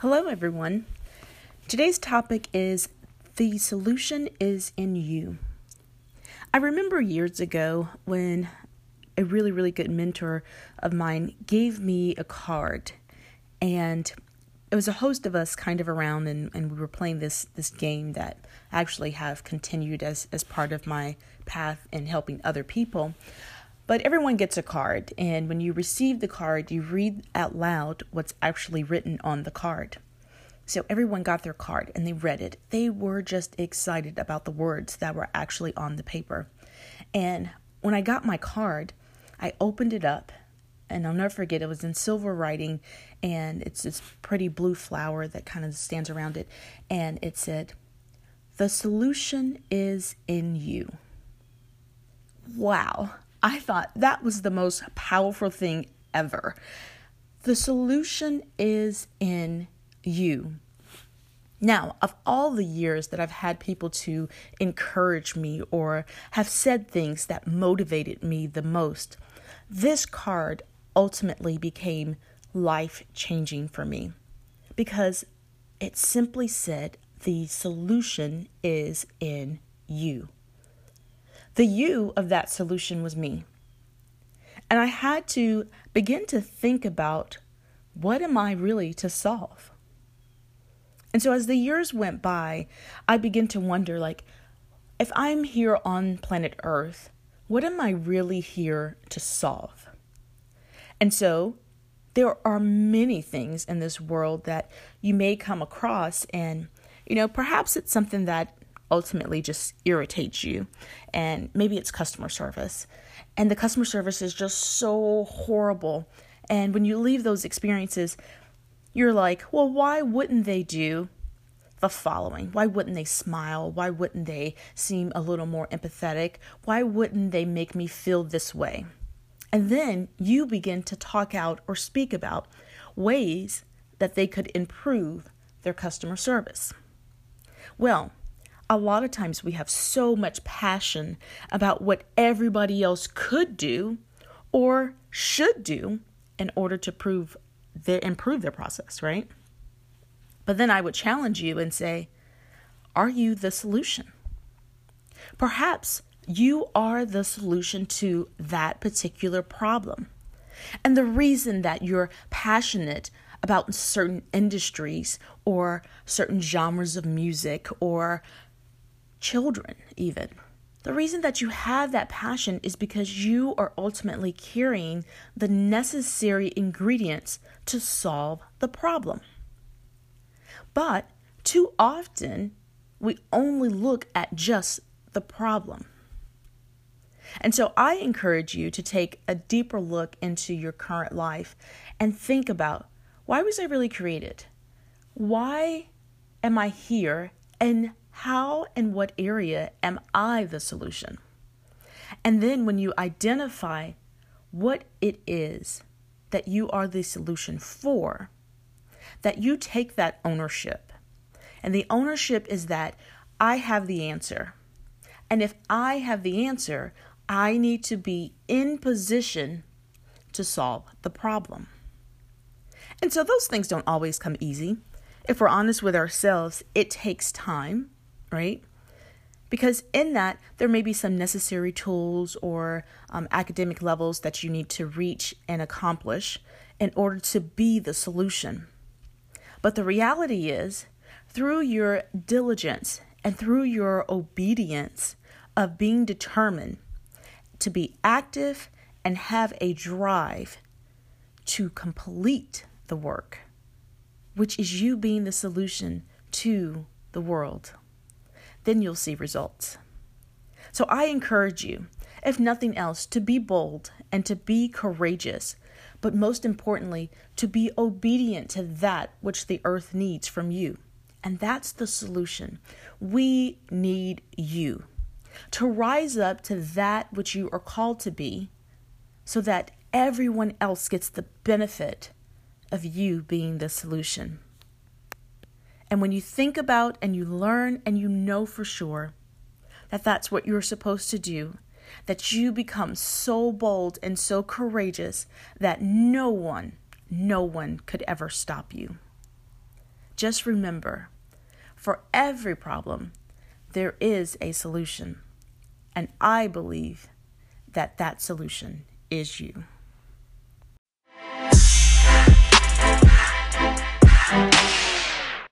Hello, everyone. Today's topic is The Solution is in You. I remember years ago when a really, really good mentor of mine gave me a card, and it was a host of us kind of around, and, and we were playing this, this game that actually have continued as, as part of my path in helping other people. But everyone gets a card, and when you receive the card, you read out loud what's actually written on the card. So everyone got their card and they read it. They were just excited about the words that were actually on the paper. And when I got my card, I opened it up, and I'll never forget it was in silver writing, and it's this pretty blue flower that kind of stands around it. And it said, The solution is in you. Wow. I thought that was the most powerful thing ever. The solution is in you. Now, of all the years that I've had people to encourage me or have said things that motivated me the most, this card ultimately became life changing for me because it simply said the solution is in you. The you of that solution was me. And I had to begin to think about what am I really to solve? And so as the years went by, I began to wonder like, if I'm here on planet Earth, what am I really here to solve? And so there are many things in this world that you may come across, and you know, perhaps it's something that ultimately just irritates you. And maybe it's customer service. And the customer service is just so horrible. And when you leave those experiences, you're like, well, why wouldn't they do the following? Why wouldn't they smile? Why wouldn't they seem a little more empathetic? Why wouldn't they make me feel this way? And then you begin to talk out or speak about ways that they could improve their customer service. Well, a lot of times we have so much passion about what everybody else could do or should do in order to prove their, improve their process, right? But then I would challenge you and say, are you the solution? Perhaps you are the solution to that particular problem. And the reason that you're passionate about certain industries or certain genres of music or children, even. The reason that you have that passion is because you are ultimately carrying the necessary ingredients to solve the problem. But too often, we only look at just the problem. And so I encourage you to take a deeper look into your current life and think about why was I really created? Why am I here? And how and what area am I the solution? And then when you identify what it is that you are the solution for, that you take that ownership. And the ownership is that I have the answer. And if I have the answer, I need to be in position to solve the problem. And so those things don't always come easy. If we're honest with ourselves, it takes time right? Because in that, there may be some necessary tools or um, academic levels that you need to reach and accomplish in order to be the solution. But the reality is, through your diligence and through your obedience of being determined to be active and have a drive to complete the work, which is you being the solution to the world then you'll see results. So I encourage you, if nothing else, to be bold and to be courageous, but most importantly, to be obedient to that which the earth needs from you. And that's the solution. We need you to rise up to that which you are called to be so that everyone else gets the benefit of you being the solution. And when you think about and you learn and you know for sure that that's what you're supposed to do, that you become so bold and so courageous that no one, no one could ever stop you. just remember for every problem, there is a solution. And I believe that that solution is you.